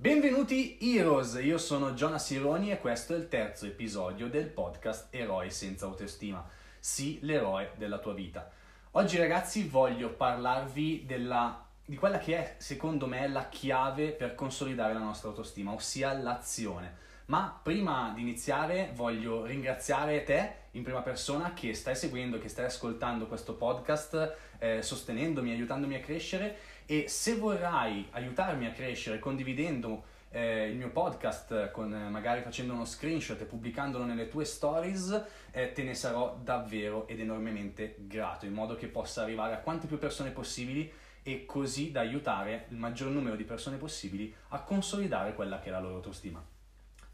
Benvenuti Heroes, io sono Jonas Ironi e questo è il terzo episodio del podcast Eroi senza autostima. Sì, l'eroe della tua vita. Oggi ragazzi voglio parlarvi della, di quella che è secondo me la chiave per consolidare la nostra autostima, ossia l'azione. Ma prima di iniziare voglio ringraziare te in prima persona che stai seguendo, che stai ascoltando questo podcast, eh, sostenendomi, aiutandomi a crescere e se vorrai aiutarmi a crescere condividendo eh, il mio podcast, con, eh, magari facendo uno screenshot e pubblicandolo nelle tue stories, eh, te ne sarò davvero ed enormemente grato, in modo che possa arrivare a quante più persone possibili e così da aiutare il maggior numero di persone possibili a consolidare quella che è la loro autostima.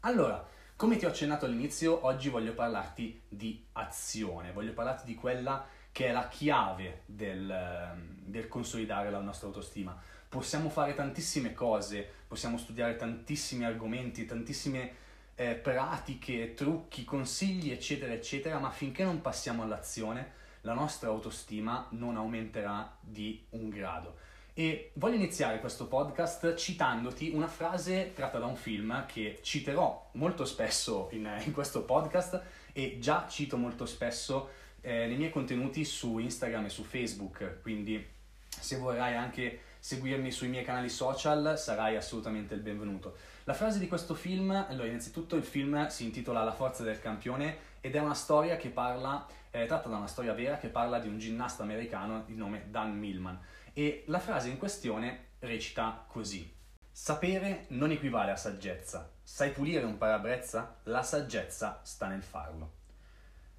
Allora, come ti ho accennato all'inizio, oggi voglio parlarti di azione, voglio parlarti di quella che è la chiave del, ehm, del consolidare la nostra autostima. Possiamo fare tantissime cose, possiamo studiare tantissimi argomenti, tantissime eh, pratiche, trucchi, consigli, eccetera, eccetera, ma finché non passiamo all'azione, la nostra autostima non aumenterà di un grado. E voglio iniziare questo podcast citandoti una frase tratta da un film che citerò molto spesso in, in questo podcast e già cito molto spesso eh, nei miei contenuti su Instagram e su Facebook, quindi se vorrai anche seguirmi sui miei canali social sarai assolutamente il benvenuto. La frase di questo film, allora innanzitutto il film si intitola La forza del campione ed è una storia che parla, è tratta da una storia vera che parla di un ginnasta americano di nome Dan Millman e la frase in questione recita così. Sapere non equivale a saggezza. Sai pulire un parabrezza? La saggezza sta nel farlo.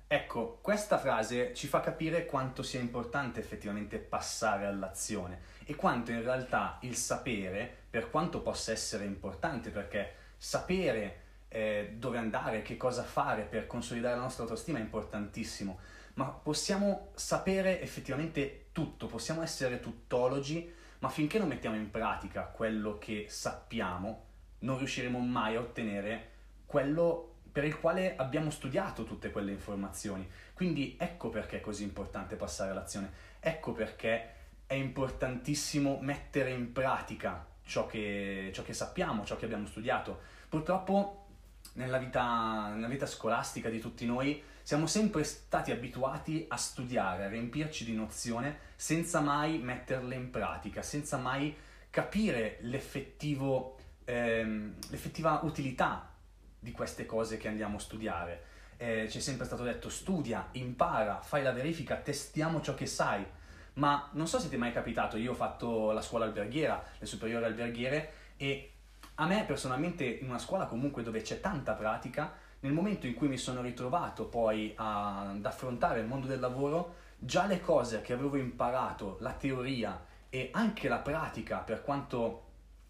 Ecco, questa frase ci fa capire quanto sia importante effettivamente passare all'azione e quanto in realtà il sapere, per quanto possa essere importante, perché sapere eh, dove andare, che cosa fare per consolidare la nostra autostima è importantissimo, ma possiamo sapere effettivamente tutto, possiamo essere tuttologi, ma finché non mettiamo in pratica quello che sappiamo, non riusciremo mai a ottenere quello per il quale abbiamo studiato tutte quelle informazioni. Quindi ecco perché è così importante passare all'azione, ecco perché è importantissimo mettere in pratica ciò che, ciò che sappiamo, ciò che abbiamo studiato. Purtroppo nella vita, nella vita scolastica di tutti noi siamo sempre stati abituati a studiare, a riempirci di nozione senza mai metterle in pratica, senza mai capire l'effettivo, ehm, l'effettiva utilità di queste cose che andiamo a studiare. Eh, ci sempre stato detto studia, impara, fai la verifica, testiamo ciò che sai. Ma non so se ti è mai capitato, io ho fatto la scuola alberghiera, le superiori alberghiere e a me personalmente in una scuola comunque dove c'è tanta pratica, nel momento in cui mi sono ritrovato poi a, ad affrontare il mondo del lavoro, già le cose che avevo imparato, la teoria e anche la pratica, per quanto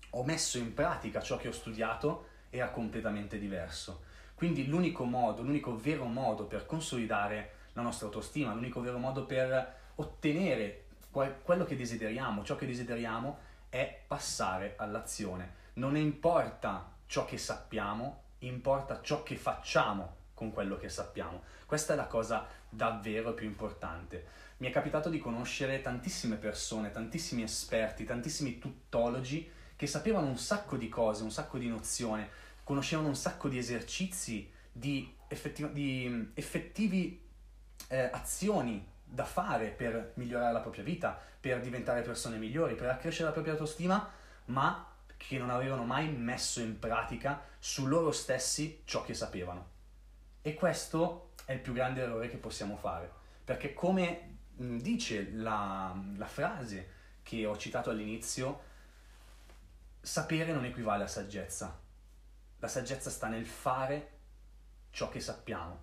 ho messo in pratica ciò che ho studiato, era completamente diverso. Quindi l'unico modo, l'unico vero modo per consolidare la nostra autostima, l'unico vero modo per ottenere quello che desideriamo, ciò che desideriamo, è passare all'azione non importa ciò che sappiamo, importa ciò che facciamo con quello che sappiamo. Questa è la cosa davvero più importante. Mi è capitato di conoscere tantissime persone, tantissimi esperti, tantissimi tuttologi che sapevano un sacco di cose, un sacco di nozioni, conoscevano un sacco di esercizi, di, effettiv- di effettivi eh, azioni da fare per migliorare la propria vita, per diventare persone migliori, per accrescere la propria autostima, ma che non avevano mai messo in pratica su loro stessi ciò che sapevano. E questo è il più grande errore che possiamo fare, perché come dice la, la frase che ho citato all'inizio, sapere non equivale a saggezza. La saggezza sta nel fare ciò che sappiamo,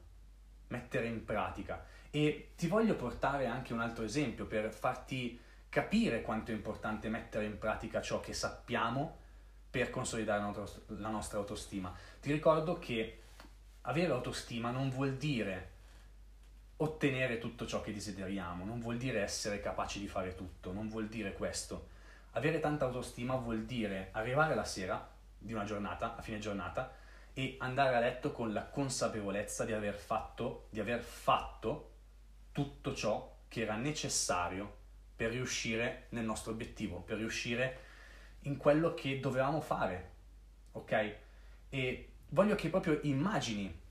mettere in pratica. E ti voglio portare anche un altro esempio per farti capire quanto è importante mettere in pratica ciò che sappiamo per consolidare la nostra autostima. Ti ricordo che avere autostima non vuol dire ottenere tutto ciò che desideriamo, non vuol dire essere capaci di fare tutto, non vuol dire questo. Avere tanta autostima vuol dire arrivare la sera di una giornata, a fine giornata, e andare a letto con la consapevolezza di aver fatto, di aver fatto tutto ciò che era necessario per riuscire nel nostro obiettivo, per riuscire in quello che dovevamo fare ok? E voglio che proprio immagini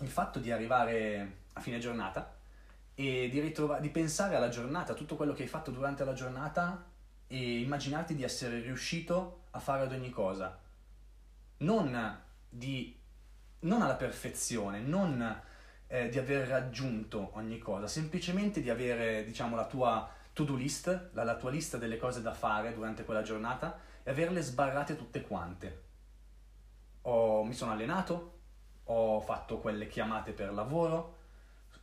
il fatto di arrivare a fine giornata e di, ritrova- di pensare alla giornata, tutto quello che hai fatto durante la giornata e immaginarti di essere riuscito a fare ad ogni cosa. Non, di, non alla perfezione, non eh, di aver raggiunto ogni cosa, semplicemente di avere, diciamo, la tua to-do list, la, la tua lista delle cose da fare durante quella giornata e averle sbarrate tutte quante. Ho, mi sono allenato, ho fatto quelle chiamate per lavoro,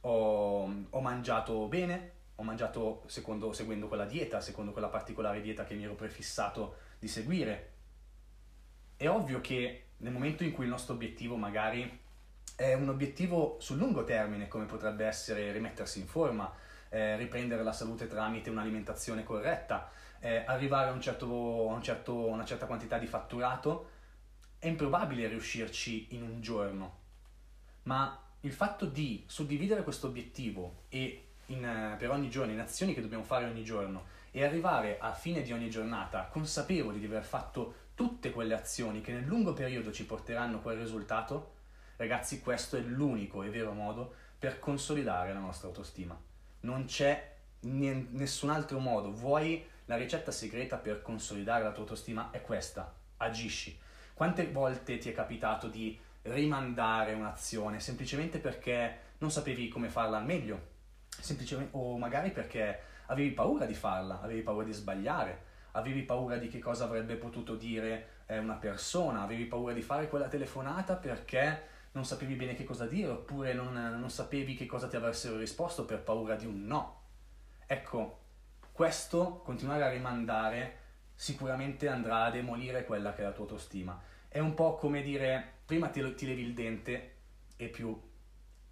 ho, ho mangiato bene, ho mangiato secondo, seguendo quella dieta, secondo quella particolare dieta che mi ero prefissato di seguire. È ovvio che nel momento in cui il nostro obiettivo magari è un obiettivo sul lungo termine, come potrebbe essere rimettersi in forma, eh, riprendere la salute tramite un'alimentazione corretta, eh, arrivare a, un certo, a un certo, una certa quantità di fatturato, è improbabile riuscirci in un giorno. Ma il fatto di suddividere questo obiettivo e in, per ogni giorno, in azioni che dobbiamo fare ogni giorno e arrivare a fine di ogni giornata consapevoli di aver fatto tutte quelle azioni che nel lungo periodo ci porteranno quel risultato, ragazzi, questo è l'unico e vero modo per consolidare la nostra autostima. Non c'è nessun altro modo. Vuoi la ricetta segreta per consolidare la tua autostima? È questa. Agisci. Quante volte ti è capitato di rimandare un'azione semplicemente perché non sapevi come farla al meglio? O magari perché avevi paura di farla, avevi paura di sbagliare, avevi paura di che cosa avrebbe potuto dire eh, una persona, avevi paura di fare quella telefonata perché non sapevi bene che cosa dire, oppure non, non sapevi che cosa ti avessero risposto per paura di un no. Ecco, questo, continuare a rimandare, sicuramente andrà a demolire quella che è la tua autostima. È un po' come dire, prima ti, ti levi il dente e più,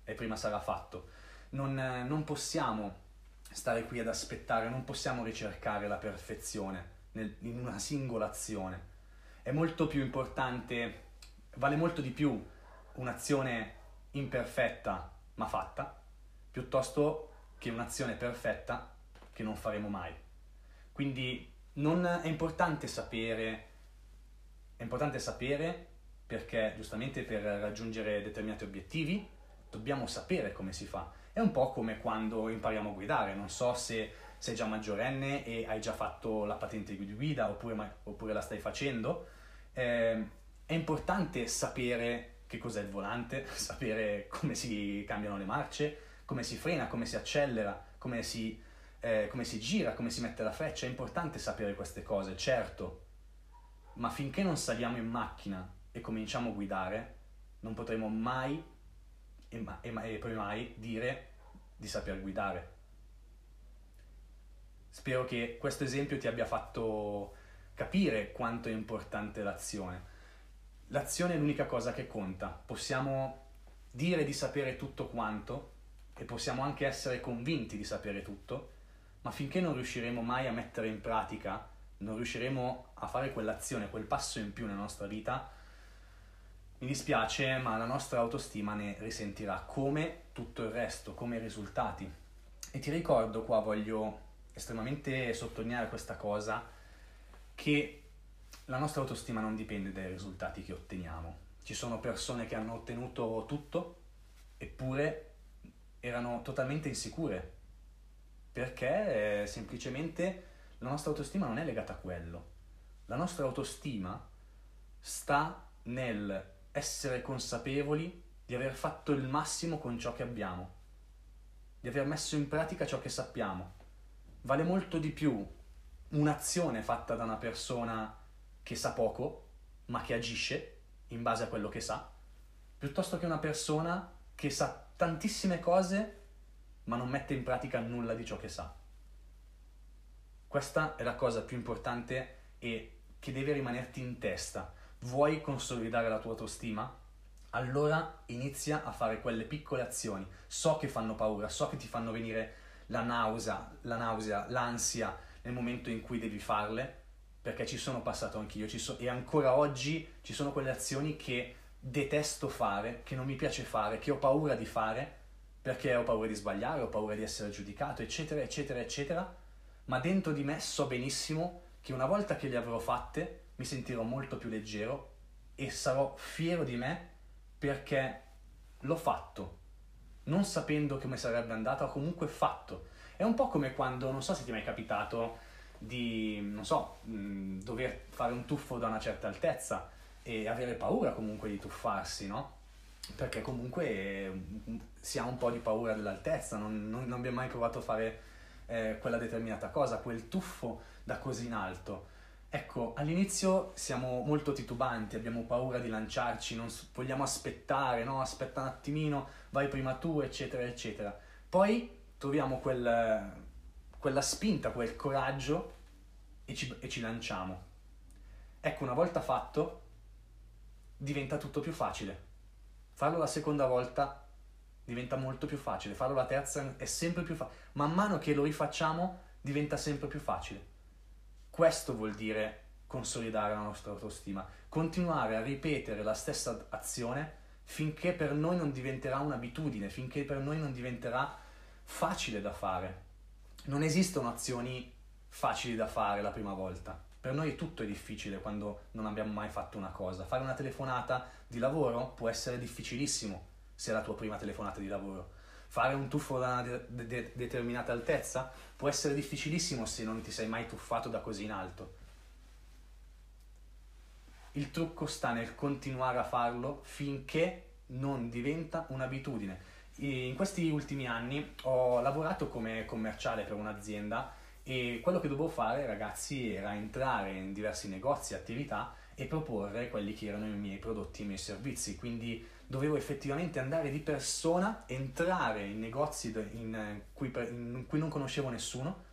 e prima sarà fatto. Non, non possiamo stare qui ad aspettare, non possiamo ricercare la perfezione nel, in una singola azione. È molto più importante, vale molto di più un'azione imperfetta ma fatta, piuttosto che un'azione perfetta che non faremo mai. Quindi non, è importante sapere, è importante sapere perché giustamente per raggiungere determinati obiettivi dobbiamo sapere come si fa. È un po' come quando impariamo a guidare, non so se sei già maggiorenne e hai già fatto la patente di guida oppure, oppure la stai facendo. Eh, è importante sapere che cos'è il volante, sapere come si cambiano le marce, come si frena, come si accelera, come si, eh, come si gira, come si mette la freccia. È importante sapere queste cose, certo, ma finché non saliamo in macchina e cominciamo a guidare, non potremo mai e, ma, e, e poi mai dire di saper guidare. Spero che questo esempio ti abbia fatto capire quanto è importante l'azione l'azione è l'unica cosa che conta. Possiamo dire di sapere tutto quanto e possiamo anche essere convinti di sapere tutto, ma finché non riusciremo mai a mettere in pratica, non riusciremo a fare quell'azione, quel passo in più nella nostra vita, mi dispiace, ma la nostra autostima ne risentirà come tutto il resto, come i risultati. E ti ricordo qua, voglio estremamente sottolineare questa cosa, che la nostra autostima non dipende dai risultati che otteniamo. Ci sono persone che hanno ottenuto tutto, eppure erano totalmente insicure, perché eh, semplicemente la nostra autostima non è legata a quello. La nostra autostima sta nel essere consapevoli di aver fatto il massimo con ciò che abbiamo, di aver messo in pratica ciò che sappiamo. Vale molto di più un'azione fatta da una persona che sa poco, ma che agisce in base a quello che sa, piuttosto che una persona che sa tantissime cose, ma non mette in pratica nulla di ciò che sa. Questa è la cosa più importante e che deve rimanerti in testa. Vuoi consolidare la tua autostima? Allora inizia a fare quelle piccole azioni. So che fanno paura, so che ti fanno venire la nausea, la nausea, l'ansia nel momento in cui devi farle, perché ci sono passato anch'io so- e ancora oggi ci sono quelle azioni che detesto fare, che non mi piace fare, che ho paura di fare, perché ho paura di sbagliare, ho paura di essere giudicato, eccetera, eccetera, eccetera, ma dentro di me so benissimo che una volta che le avrò fatte mi sentirò molto più leggero e sarò fiero di me perché l'ho fatto, non sapendo come sarebbe andata, ho comunque fatto. È un po' come quando, non so se ti è mai capitato di, non so, mh, dover fare un tuffo da una certa altezza e avere paura comunque di tuffarsi, no? Perché comunque eh, si ha un po' di paura dell'altezza, non, non, non abbiamo mai provato a fare eh, quella determinata cosa, quel tuffo da così in alto. Ecco, all'inizio siamo molto titubanti, abbiamo paura di lanciarci, non vogliamo aspettare, no? Aspetta un attimino, vai prima tu, eccetera, eccetera. Poi troviamo quel, quella spinta, quel coraggio e ci, e ci lanciamo. Ecco, una volta fatto, diventa tutto più facile. Farlo la seconda volta diventa molto più facile, farlo la terza è sempre più facile. Man mano che lo rifacciamo diventa sempre più facile. Questo vuol dire consolidare la nostra autostima, continuare a ripetere la stessa azione finché per noi non diventerà un'abitudine, finché per noi non diventerà facile da fare. Non esistono azioni facili da fare la prima volta. Per noi tutto è difficile quando non abbiamo mai fatto una cosa. Fare una telefonata di lavoro può essere difficilissimo se è la tua prima telefonata di lavoro. Fare un tuffo da una de- de- determinata altezza può essere difficilissimo se non ti sei mai tuffato da così in alto. Il trucco sta nel continuare a farlo finché non diventa un'abitudine. In questi ultimi anni ho lavorato come commerciale per un'azienda e quello che dovevo fare, ragazzi, era entrare in diversi negozi, attività e proporre quelli che erano i miei prodotti, i miei servizi. Quindi dovevo effettivamente andare di persona, entrare in negozi in cui, in cui non conoscevo nessuno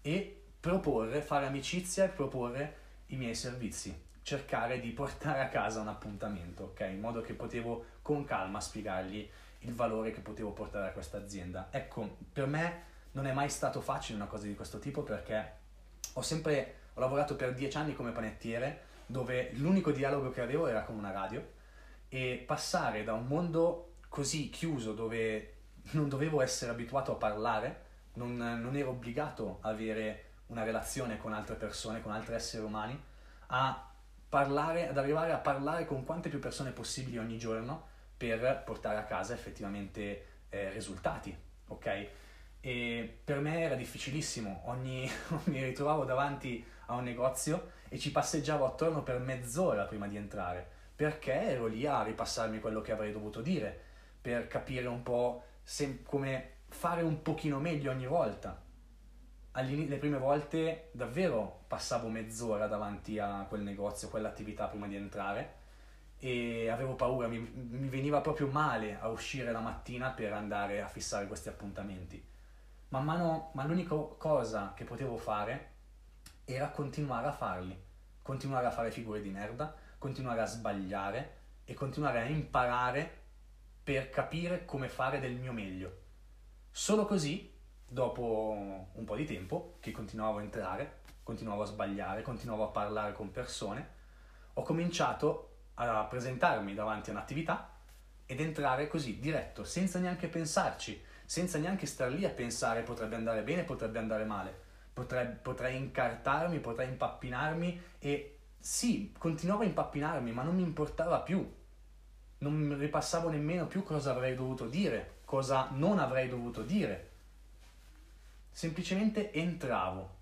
e proporre, fare amicizia e proporre i miei servizi, cercare di portare a casa un appuntamento, ok? In modo che potevo con calma spiegargli il valore che potevo portare a questa azienda. Ecco, per me non è mai stato facile una cosa di questo tipo perché ho sempre ho lavorato per dieci anni come panettiere dove l'unico dialogo che avevo era con una radio e passare da un mondo così chiuso dove non dovevo essere abituato a parlare, non, non ero obbligato a avere una relazione con altre persone, con altri esseri umani, a parlare, ad arrivare a parlare con quante più persone possibili ogni giorno per portare a casa effettivamente eh, risultati, ok? E per me era difficilissimo, ogni, mi ritrovavo davanti a un negozio e ci passeggiavo attorno per mezz'ora prima di entrare, perché ero lì a ripassarmi quello che avrei dovuto dire, per capire un po' se, come fare un pochino meglio ogni volta. le prime volte davvero passavo mezz'ora davanti a quel negozio, quell'attività prima di entrare e avevo paura, mi, mi veniva proprio male a uscire la mattina per andare a fissare questi appuntamenti. Man mano, ma l'unica cosa che potevo fare era continuare a farli, continuare a fare figure di merda, continuare a sbagliare e continuare a imparare per capire come fare del mio meglio. Solo così, dopo un po' di tempo, che continuavo a entrare, continuavo a sbagliare, continuavo a parlare con persone, ho cominciato a presentarmi davanti a un'attività ed entrare così, diretto, senza neanche pensarci, senza neanche star lì a pensare potrebbe andare bene, potrebbe andare male. Potrei, potrei incartarmi, potrei impappinarmi e sì, continuavo a impappinarmi, ma non mi importava più. Non ripassavo nemmeno più cosa avrei dovuto dire, cosa non avrei dovuto dire. Semplicemente entravo.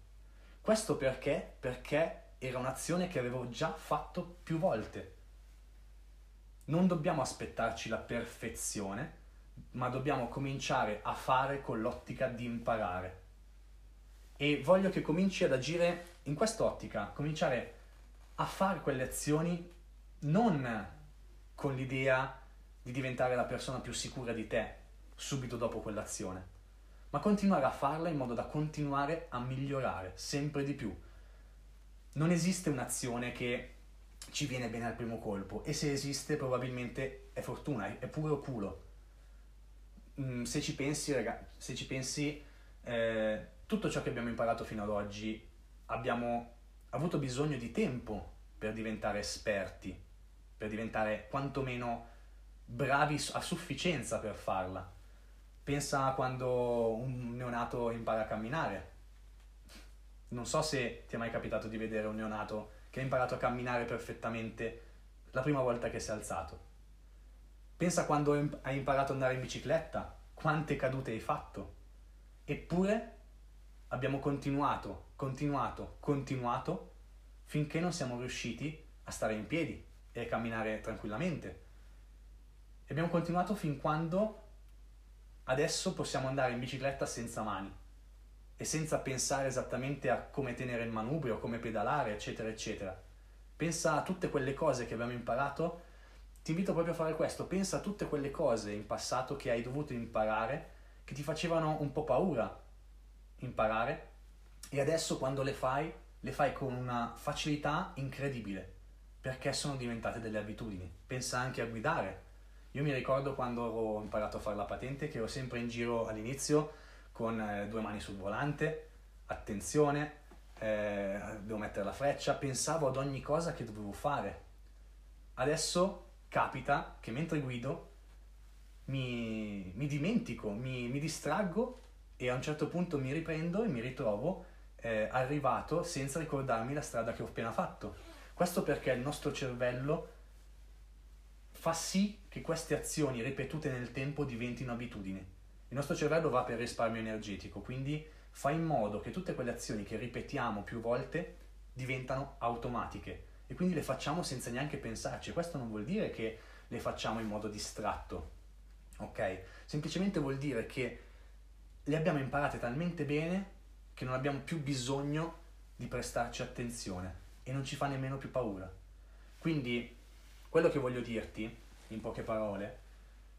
Questo perché? Perché era un'azione che avevo già fatto più volte. Non dobbiamo aspettarci la perfezione, ma dobbiamo cominciare a fare con l'ottica di imparare. E voglio che cominci ad agire in quest'ottica, cominciare a fare quelle azioni non con l'idea di diventare la persona più sicura di te subito dopo quell'azione, ma continuare a farla in modo da continuare a migliorare sempre di più. Non esiste un'azione che ci viene bene al primo colpo e se esiste probabilmente è fortuna, è puro culo. Mm, se ci pensi, ragazzi, se ci pensi eh, tutto ciò che abbiamo imparato fino ad oggi abbiamo avuto bisogno di tempo per diventare esperti, per diventare quantomeno bravi a sufficienza per farla. Pensa a quando un neonato impara a camminare. Non so se ti è mai capitato di vedere un neonato che ha imparato a camminare perfettamente la prima volta che sei alzato. Pensa quando hai imparato ad andare in bicicletta, quante cadute hai fatto. Eppure abbiamo continuato, continuato, continuato finché non siamo riusciti a stare in piedi e a camminare tranquillamente. E abbiamo continuato fin quando adesso possiamo andare in bicicletta senza mani e senza pensare esattamente a come tenere il manubrio, come pedalare, eccetera, eccetera. Pensa a tutte quelle cose che abbiamo imparato. Ti invito proprio a fare questo, pensa a tutte quelle cose in passato che hai dovuto imparare, che ti facevano un po' paura imparare e adesso quando le fai, le fai con una facilità incredibile, perché sono diventate delle abitudini. Pensa anche a guidare. Io mi ricordo quando ho imparato a fare la patente che ero sempre in giro all'inizio con eh, due mani sul volante, attenzione, eh, devo mettere la freccia, pensavo ad ogni cosa che dovevo fare. Adesso capita che mentre guido mi, mi dimentico, mi, mi, distraggo e a un certo punto mi riprendo e mi ritrovo eh, arrivato senza ricordarmi la strada che ho appena fatto. Questo perché il nostro cervello fa sì che queste azioni ripetute nel tempo diventino abitudini. Il nostro cervello va per risparmio energetico, quindi fa in modo che tutte quelle azioni che ripetiamo più volte diventano automatiche e quindi le facciamo senza neanche pensarci. Questo non vuol dire che le facciamo in modo distratto, ok? Semplicemente vuol dire che le abbiamo imparate talmente bene che non abbiamo più bisogno di prestarci attenzione e non ci fa nemmeno più paura. Quindi quello che voglio dirti, in poche parole,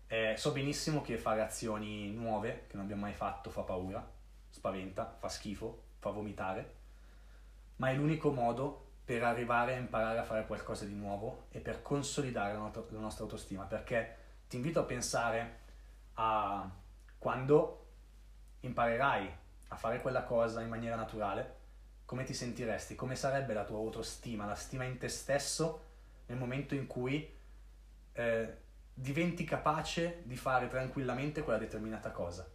eh, so benissimo che fare azioni nuove, che non abbiamo mai fatto, fa paura, spaventa, fa schifo, fa vomitare, ma è l'unico modo per arrivare a imparare a fare qualcosa di nuovo e per consolidare la nostra autostima, perché ti invito a pensare a quando imparerai a fare quella cosa in maniera naturale, come ti sentiresti, come sarebbe la tua autostima, la stima in te stesso nel momento in cui eh, diventi capace di fare tranquillamente quella determinata cosa.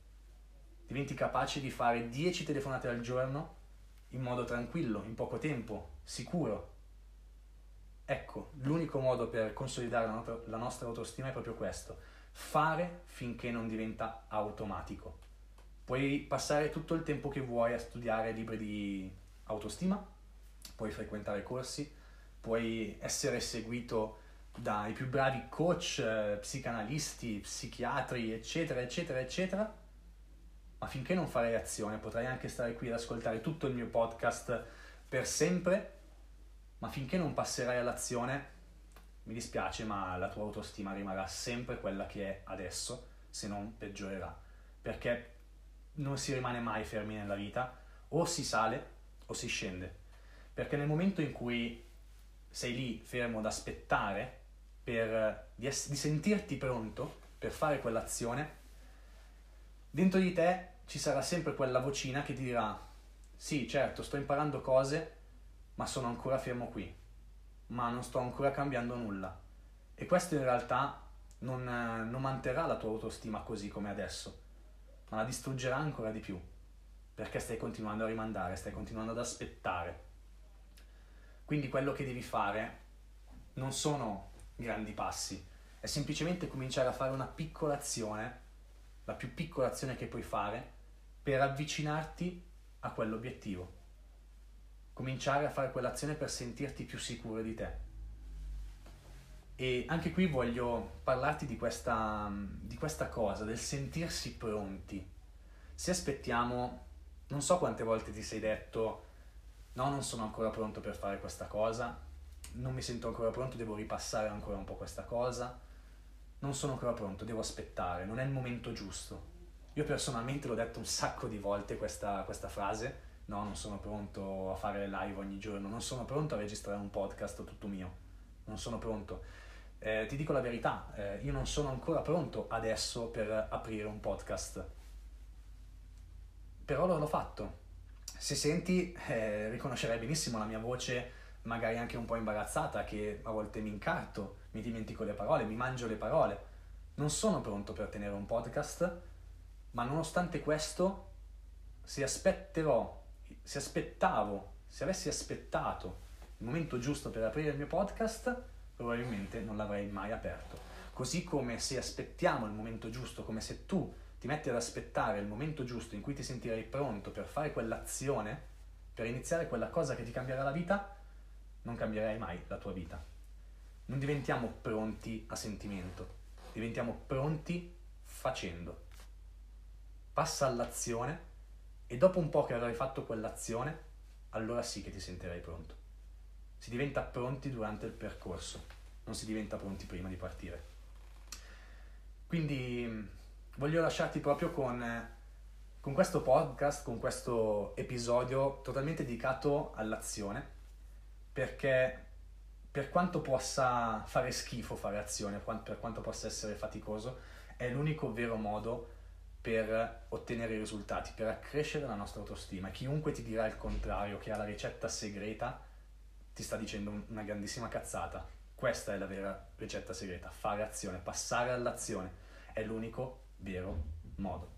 Diventi capace di fare 10 telefonate al giorno in modo tranquillo, in poco tempo, sicuro. Ecco, l'unico modo per consolidare la nostra autostima è proprio questo, fare finché non diventa automatico. Puoi passare tutto il tempo che vuoi a studiare libri di autostima, puoi frequentare corsi, puoi essere seguito dai più bravi coach, eh, psicanalisti, psichiatri, eccetera, eccetera, eccetera, ma finché non farei azione, potrei anche stare qui ad ascoltare tutto il mio podcast per sempre, ma finché non passerai all'azione, mi dispiace, ma la tua autostima rimarrà sempre quella che è adesso, se non peggiorerà, perché non si rimane mai fermi nella vita, o si sale o si scende, perché nel momento in cui sei lì fermo ad aspettare per, di, ess- di sentirti pronto per fare quell'azione, dentro di te ci sarà sempre quella vocina che ti dirà sì, certo, sto imparando cose, ma sono ancora fermo qui, ma non sto ancora cambiando nulla. E questo in realtà non, non manterrà la tua autostima così come adesso, ma la distruggerà ancora di più, perché stai continuando a rimandare, stai continuando ad aspettare. Quindi quello che devi fare non sono grandi passi, è semplicemente cominciare a fare una piccola azione, la più piccola azione che puoi fare, per avvicinarti a quell'obiettivo. Cominciare a fare quell'azione per sentirti più sicuro di te. E anche qui voglio parlarti di questa, di questa cosa, del sentirsi pronti. Se aspettiamo, non so quante volte ti sei detto, no, non sono ancora pronto per fare questa cosa, non mi sento ancora pronto, devo ripassare ancora un po' questa cosa, non sono ancora pronto, devo aspettare, non è il momento giusto. Io personalmente l'ho detto un sacco di volte questa, questa frase, no, non sono pronto a fare live ogni giorno, non sono pronto a registrare un podcast tutto mio, non sono pronto. Eh, ti dico la verità, eh, io non sono ancora pronto adesso per aprire un podcast, però l'ho fatto. Se senti, eh, riconoscerai benissimo la mia voce magari anche un po' imbarazzata, che a volte mi incarto, mi dimentico le parole, mi mangio le parole. Non sono pronto per tenere un podcast, ma nonostante questo, se aspetterò, se aspettavo, se avessi aspettato il momento giusto per aprire il mio podcast, probabilmente non l'avrei mai aperto. Così come se aspettiamo il momento giusto, come se tu ti metti ad aspettare il momento giusto in cui ti sentirai pronto per fare quell'azione, per iniziare quella cosa che ti cambierà la vita, non cambierai mai la tua vita. Non diventiamo pronti a sentimento, diventiamo pronti facendo. Passa all'azione e dopo un po' che avrai fatto quell'azione, allora sì che ti sentirai pronto. Si diventa pronti durante il percorso, non si diventa pronti prima di partire. Quindi voglio lasciarti proprio con, con questo podcast, con questo episodio totalmente dedicato all'azione, perché per quanto possa fare schifo fare azione, per quanto possa essere faticoso, è l'unico vero modo per ottenere i risultati, per accrescere la nostra autostima. Chiunque ti dirà il contrario, che ha la ricetta segreta, ti sta dicendo una grandissima cazzata. Questa è la vera ricetta segreta, fare azione, passare all'azione. È l'unico vero modo.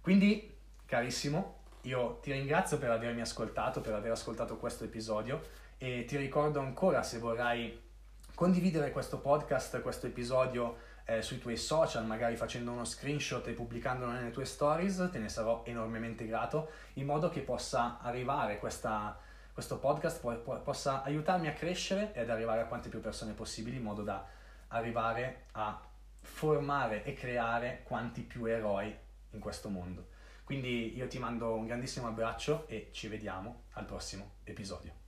Quindi, carissimo, io ti ringrazio per avermi ascoltato, per aver ascoltato questo episodio e ti ricordo ancora se vorrai condividere questo podcast, questo episodio eh, sui tuoi social, magari facendo uno screenshot e pubblicandolo nelle tue stories, te ne sarò enormemente grato, in modo che possa arrivare questa, questo podcast, po- po- possa aiutarmi a crescere ed arrivare a quante più persone possibili, in modo da arrivare a formare e creare quanti più eroi in questo mondo. Quindi io ti mando un grandissimo abbraccio e ci vediamo al prossimo episodio.